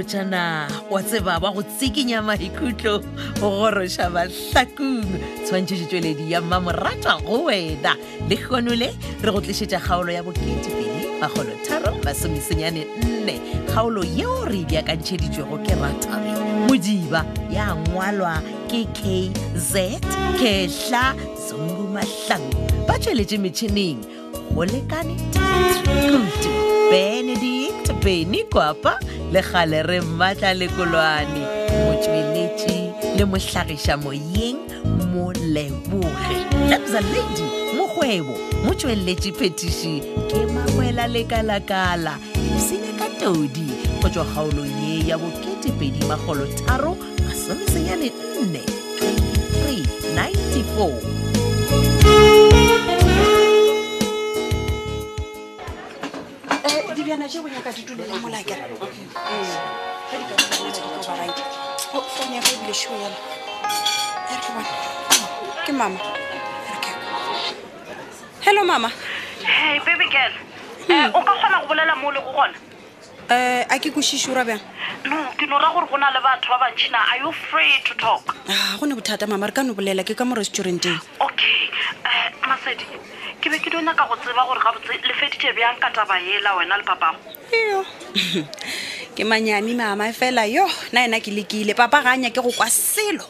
molotšana wa tseba wa go tsikinya maikutlo go goroša mahlakong tshwantšhetšetšweledi ya mmamoratwa go wena le kgono le re go tlišetša kgaolo ya boketepedi makgolo tharo masomesenyane nne kgaolo yeo re ibjakantšheditšwego ke ratabe modiba ya ngwalwa ke kz kehla zungu mahlangu ba tšweletše metšhineng go lekane kutu benedict beny kwapa le gale re mmatla lekolwane motšweletši le mohlagiša moyeng mo leboge ebza lady mokgwebo mo tšweletše phetiši ke makwela lekalakala sene ka todi go tswa kgaolong ye ya bokete pedi magolo tharo masomesenyane nne 2394 Thank you. Eh, dibjana je bonyaka di tulele molakere fonyaka ebile šio yala ere ke bona ke mama ere ke hello mama hey baby girl eh, o ka kgona go bolela mo le go gona um a ke kwešišura bjang no ke no ra gore go na le batho ba bantšhi na are you free to talk ah, go ne bothata mama re ka no bolela ke ka mo restauranteng okay um masedi ke be ke dio nyaka go tseba gore gabotse le feditše bjang ka taba yela wena le papago iyo ke manyami mama fela yo na ena ke lekile papa ga a nyake go kwa selo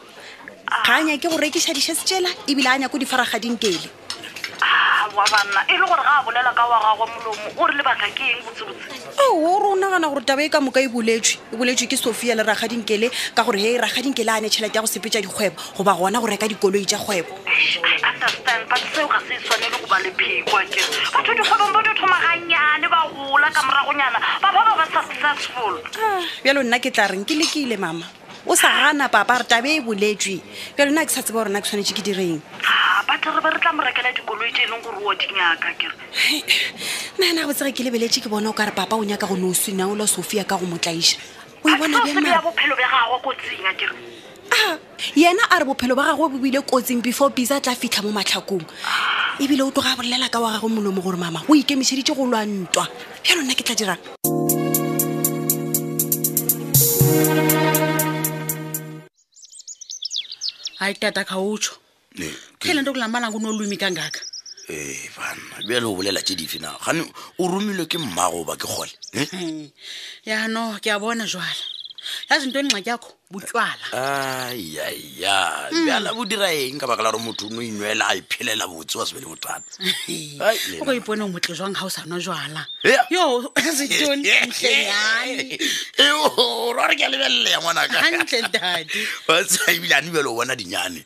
ah. ga a nyake go rekiša dišhese tšela ebile a nyako di faragadinkele ah, wa banna e le gore ga a bolela ka wa gagwe molomo o re lebaka ke eng botsebotse oo o re o nagana gore taba e ka moka e boletswe e boletswe ke sophia le ragadinkele ka gore he ragadinkele a ne tšhelete ya go sepetša dikgwebo goba gona go reka dikoloi tša kgwebo bjalo nna ke tla reng ke lekile mama o sa gana papa re tabe e boletswe bjalo nna ke sa tseba gore na ke tshwanetse ke direng ah, nana botsege ke lebeletse ke bona o ka re papa o nyaka go ne o senao la sophia ka go motlaiša o e bona bjang yena a re bophelo ba gagwe bo bile kotsing before bisa a tla fitlha mo matlhakong ebile o tloga a bolela ka wa gagwe molomo gore mama o ikemišeditše go lwa ntwa bja lona ke tla dirang a itata kgaotšho phela nto kulamalanga unolwimi kangaka ee banna bjale o bolela tše dife na gane o romilwe ke mmago ba ke kgole eh? Ee, yano ke a bona jwala yazi nto engxaki yakho butywala ayaya bjala bo dira eng ka baka la gore motho o no inwela a iphelela botse wa se be le bothata Ai, lena. o ka ipone o motle jwang ga o sa nwa jwala Ea. yo setone ntlenyane eo ra re ke a lebeleya ngwanaka Hantle, ntate. wa tseba ebile a ne bjale o bona dinyane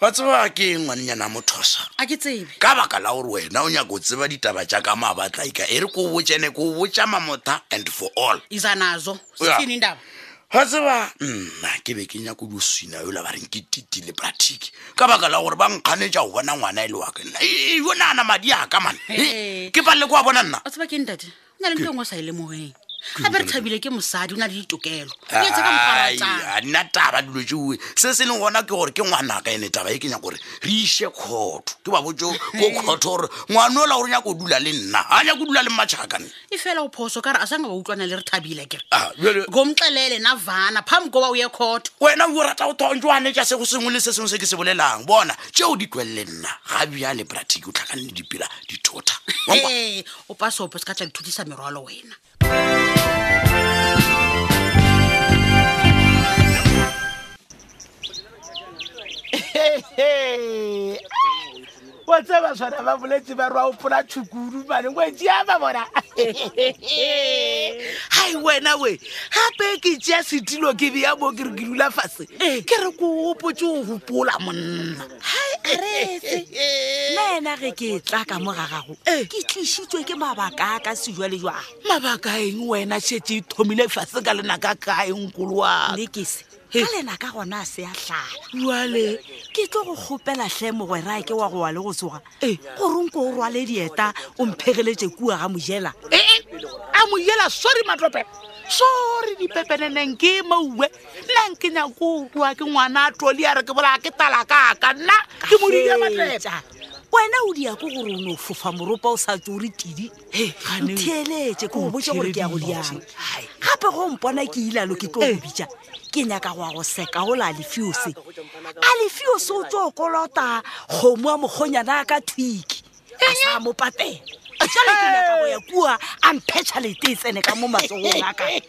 wa tseba ke eng ngwanenyana mo thosa a ke tsebe ka baka la gore wena o nyako tseba ditaba tša ka mabatla ika e re ko botsene ko botsa mamotha and for all iza nazo sithini indaba ga tseba nna ke be ke nyako dio swina yola ba reng ke titi le pratic ka baka la gore ba nkganetša go bona ngwana e le wa ke nna yona ana madi a ka mane ke palele kwa bona nna o tseba ke ntate na le ntho e ngwe sa e lemogeng gape re thabile ke mosadi o na le ditokelo o etse ka mogaratsa a nna taba dilo tseoe se se leng gona ke gore ke ngwanaka ene taba e ke nyako gore re ise kgotho ke ba botso ko kgotho gore ngwane ola gore nyako o dula le nna ga nyako o dula le mmatšhakane e fela o phoso ka re a sanka ba utlwana le re thabile kere Ah, bjale komxelele navana phambi koba uye khotho wena o rata go tontswane tša sego sengwe le se sengwe se ke se bolelang bona tšeo di tlwelele nna ga bjale bratiki o tlhakanne dipela dithotha Wa nkwa? ee o pasopo se ka tla dithutisa merwalo wena wa tseba swana ba boletse ba rwa opola tšhukudu baneng wa tšea ba bona hai wena we gape ke tšea setilo ke beya mo ke re ke dula fase eh. ke re ko opotse o gopola monna hai aretse nna ena ge ke tla ka mo ga gago eh. ke tlišitswe ke mabaka a ka sejwale jwang mabaka eng wena šetse e thomile fase ka lena ka kae nkolowa lekese ka lena ka gona a se a tlala jale ke tlo go kgopela tlhe mogwera ke wa go wa le go tsoga eh. gorong ko o rwale dieta o mphegeletse kua ga mojela eh, eh. a mojela sorry matope sorry dipepeneneng ke mauwe nna nkenya ko kua ke ngwana a troli a re ke bola ke tala kaka nna ke modile matletsa wena o diya ko gore o ne o fofa moropa o sa tse o re tidi theeletse ko o botse gore ke ya go diyang gape go mpona ke ilalo ke tlo go bitša ke nyaka go ya go seka o la lefiose a lefiose o tso kolota kgomo wa mokgonyana a ka thwiki a sa mo patela jale ke nyaka go ya kua a mphe tšhalete e tsene ka mo matsogong a ka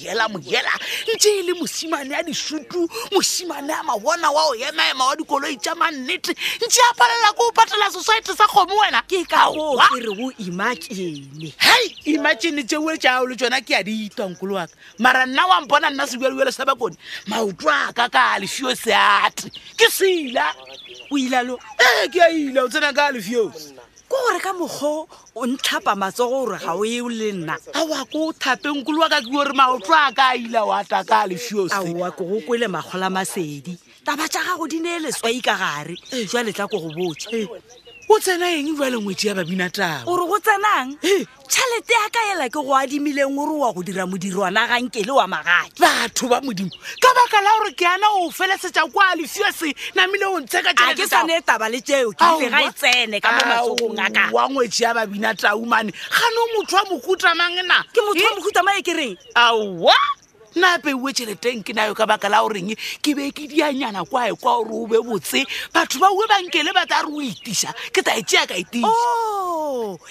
moyela moyela ntse e le mosimane ya disutu mosimane ya mabona wa o emaema wa dikoloi tša mannete ntse a palela ko o patela society sa kgomo wena ke ka goa re o imakene hei imakene tse oe tšao le tsona ke ya di itwankolo waka mara nna wa mpona nna sebjalobjalo sa bakone maoto a ka ka lefio seate ke sela o ilalo ee ke a ila o tsena ka lefio ko gore ka mokgo o ntlhapa matsogo gore ga o eo le nna aowa ko o thapeng kolo wa ka ke gore maotlo a ka a ile wa ta ka a lefio aowa ko go kwele makgola masedi taba tša gago di ne e leswai ka gare ee. jwa letla ko go botša ee. o tsena eng jwa lengwetši ya babina tao o re go tsenang ee. tšhalete ya ka ela ke go adimileng o re wa go dira modirwana gankele wa magadi batho ba modimo ka baka la gore ke ana o felesetša kwa lefio se namile o ntsheka a ke sane e taba le tšeo ke ile ga e tsene ka mo matsogong a ka wa ngwetši ya babina taumane gane o motho wa mokutamang na ke motho wa mokutamang e ke reng aowa nape oe tšheleteng ke nayo ka baka la goreng ke be ke dianyana kwae kwa gore o be botse batho ba ue bankele ba tla re o itiša ke ta e tšea ka itiša oh,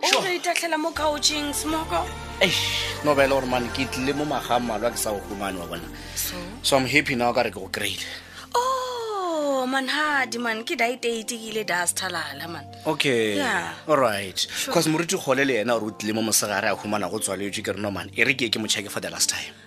o re itatlhela mo kaotseng smoko no bela gore mane ke tlile mo magang malwa ke sa go humane wa bona so i'm happy now ka re ke go kry-ile oh, manhadi man ke daiteite ke ile dastalala man okay allright because moriti kgole le yena gore o tlile mo mosegare a humana go tswaletswe ke re no man e re ke ke mo checke for the last time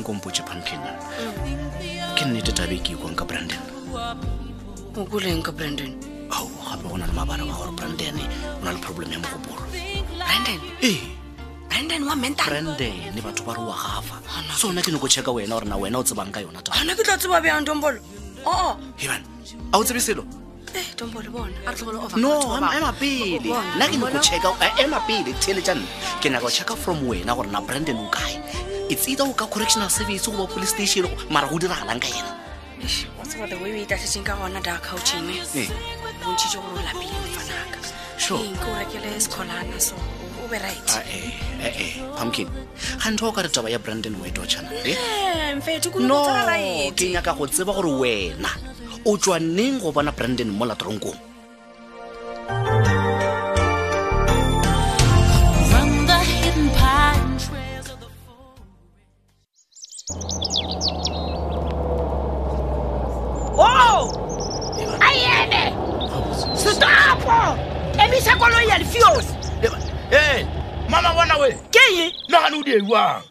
nkompotse pumpkin man ke nnete tabe ke ikwang ka brandon o kuleng ka brandon ao gape go na le mabara wa gore brandon o na le problem ya mogopolo brandon ee brandon wa mental brandon batho ba re wa gafa sona ke ne ko checka wena gore na wena o tsebang ka yona ta gona ke tla tseba bjang dombolo oo heban a o tsebe selo nna ke nyako checka eh, ema pele theletša nna ke nyako checka from wena gore na brandon o kae it's either o ka correctional service goba police station mara go diragalang ka yena the way we tatetseng ka gona da couching eh. bontšhitse gore o lapile mofanaka eng ke o rekele sekholana so o be right ah, eh, eh, eh. pumpkin ga ntho o ka re taba ya brandon wetotšhana eh? no ke nyaka go tseba gore wena o tšwa neng go bona brandon mo latronkong Hey, mama bona we. Ke ye? Nagane o di ewang.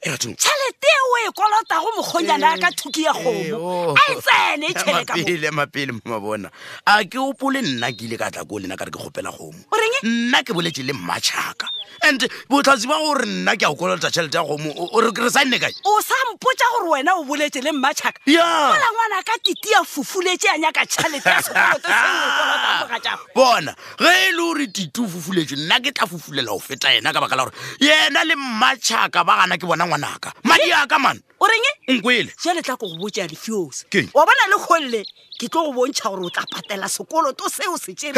tšhelete e o e kolotago mokgonyana ya ka eh, thuki ya kgomo a e tsene e tšhelekapele mapele mamabona a ke opole nna ke ile ka tla ko lena ka re ke kgopela kgomo oreng nna ke boletse le mmatšhaka and botlhatsi ba gore nna ke a o kolota tšhelete ya kgomo ore re sa nne kae o sa mpotsa gore wena o boletse le mmatšhaka ola ngwana ka titi ya fufuletse ya nyaka tšhelete ya sekoloto se o e kolotago ga jabo bona ge e le gore tite o fufuletswe nna ke tla fufulela go feta yena ka baka la gore yena le mmatšhaka ba gana ke bona ngwanaka madi aka mane o reng e? nkwele jale tla ko go botsa lefiose wa bona le kgolle ke tlo go bontšha gore o tla patela sekoloto seo se tšee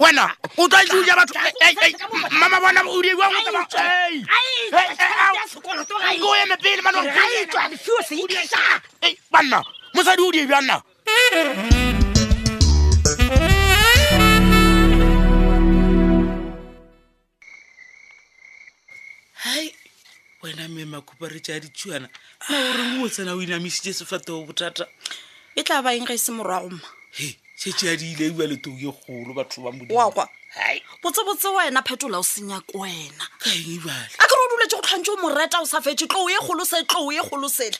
wena o tla juja batho mama bona o diwa go eme pele manonbanna mosadi o diebjanna makopare tša ditšhuana a o reng o tsena o inamisitše sefatego bothata e tla ba eng ga e se morago mma he šetše ya di ile eua letou ye kgolo batho ba moakwa botsebotse wena phetola o senya ko wena a ke re o duletše go tlhwantse o moreta o sa fetse tlou e kgolo se tlou e kgolo sele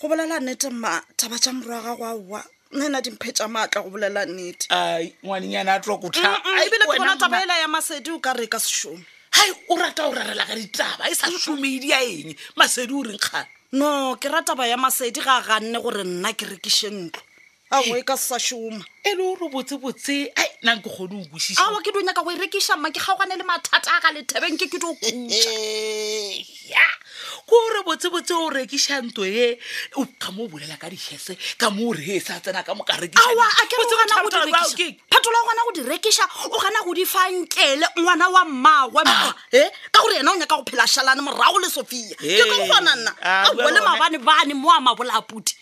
go bolela nnete mma taba tša morwa gago aowa nna ena dimphetša maatla go bolela nnete ai ngwanenyana a tlo kotla ebile ke bona taba ela ya masedi o ka re ka sešomo hai o rata o rarela ka ditaba e sa šomedi ya eng masedi o reng kgana no ke ra taba ya masedi ga a ganne gore nna ke rekiše ntlo ao e ka sa šoma e le ore botsebotse ai nang ke kgone go kwešiša ao ke donya ka go e rekiša mma ke kgaogane le mathata a ga lethebeng ke ke dio khutša ya ko re botsebotse o rekiša nto e o ka mo o bolela ka dihese ka mo o re e sa tsena ka moka awa a ke gana go direkiša phetola o gana go di rekiša o gana go di fa nkele ngwana wa mmagwe e ka gore yena o nyaka go phela shalane morago le sophia ke ka gona nna a bua le mabane bane mo a mabolaputi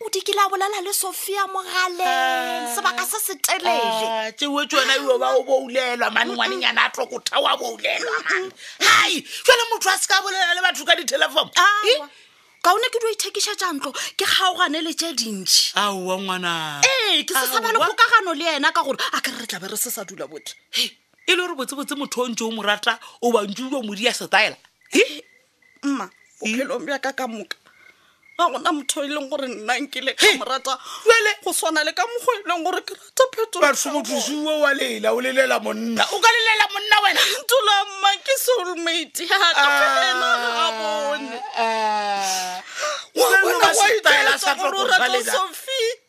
o dikile a bolela le sophia mogaleng sebaka se se telele tsewe tsona io ba o boulelwa mane ngwanenyana a tlo kotha wa boulelwa mane hai jale motho a se ka bolela le batho ka ditelefomo kaone ke dio ithekiša tša ntlo ke kgaogane le tše dintšhi aowa ngwana ee ke sesaba le kgokagano le yena ka gore a ke re re tlabe re se sa dula botlhe e le gore botsebotse motho o ntse o mo rata o bantse ulo modi ya setaela mma bophelong bja ka ka moka ga gona motho e leng gore nna nkile ka mo rata jale go swana le ka mokgwa e leng gore ke rata phetobathomothusiwo wa lela o lelela monna o ka lelela monna wena tola mma ke soulmate yakaena ga bone wa bona wa itaela sa tlokosofie